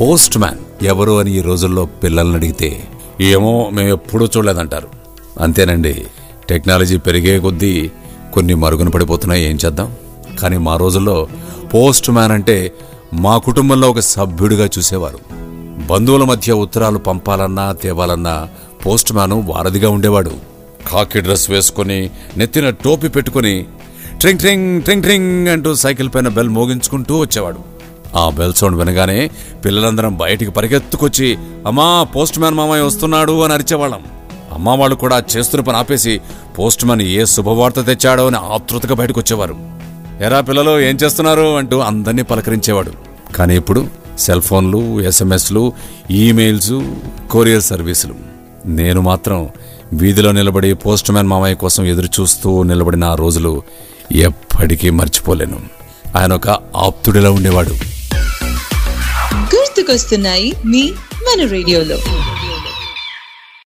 Post man ఎవరు అని ఈ రోజుల్లో పిల్లల్ని అడిగితే ఏమో మేము ఎప్పుడూ చూడలేదంటారు. అంతేనండి. టెక్నాలజీ పెరిగే కొద్దీ కొన్ని మరుగున పడిపోతున్నాయి ఏం చేద్దాం? కానీ మా రోజుల్లో పోస్ట్ మ్యాన్ అంటే మా కుటుంబంలో ఒక సభ్యుడిగా చూసేవారు. బంధువుల మధ్య ఉత్తరాలు పంపాలన్నా తేవాలన్నా పోస్ట్ మ్యాన్ వారధిగా ఉండేవాడు. కాకి డ్రెస్ వేసుకొని నెత్తిన టోపీ పెట్టుకొని ట్రింగ్ ట్రింగ్ ట్రింగ్ ట్రింగ్ అంటూ సైకిల్ పైన బెల్ మోగించుకుంటూ వచ్చేవాడు. ఆ బెల్ సౌండ్ వినగానే పిల్లలందరం బయటికి పరిగెత్తుకొచ్చి అమ్మా పోస్ట్ మ్యాన్ మామయ్య వస్తున్నాడు అని అరిచేవాళ్ళం. అమ్మ వాళ్ళు కూడా చేస్తున్న పని ఆపేసి పోస్ట్ మ్యాన్ ఏ శుభవార్త తెచ్చాడో అని ఆతృతగా బయటకు వచ్చేవారు ఎరా పిల్లలు ఏం చేస్తున్నారు? అంటూ అందరినీ పలకరించేవాడు. కానీ ఇప్పుడు సెల్ ఫోన్లు ఎస్ఎంఎస్లు ఈమెయిల్స్ కొరియర్ సర్వీసులు. నేను మాత్రం వీధిలో నిలబడి పోస్ట్ మ్యాన్ మామయ్య కోసం ఎదురు చూస్తూ నిలబడిన ఆ రోజులు ఎప్పటికీ మర్చిపోలేను. ఆయన ఒక ఆప్తుడిలా ఉండేవాడు. గుర్తుకొస్తున్నాయి మీ మన రేడియోలో.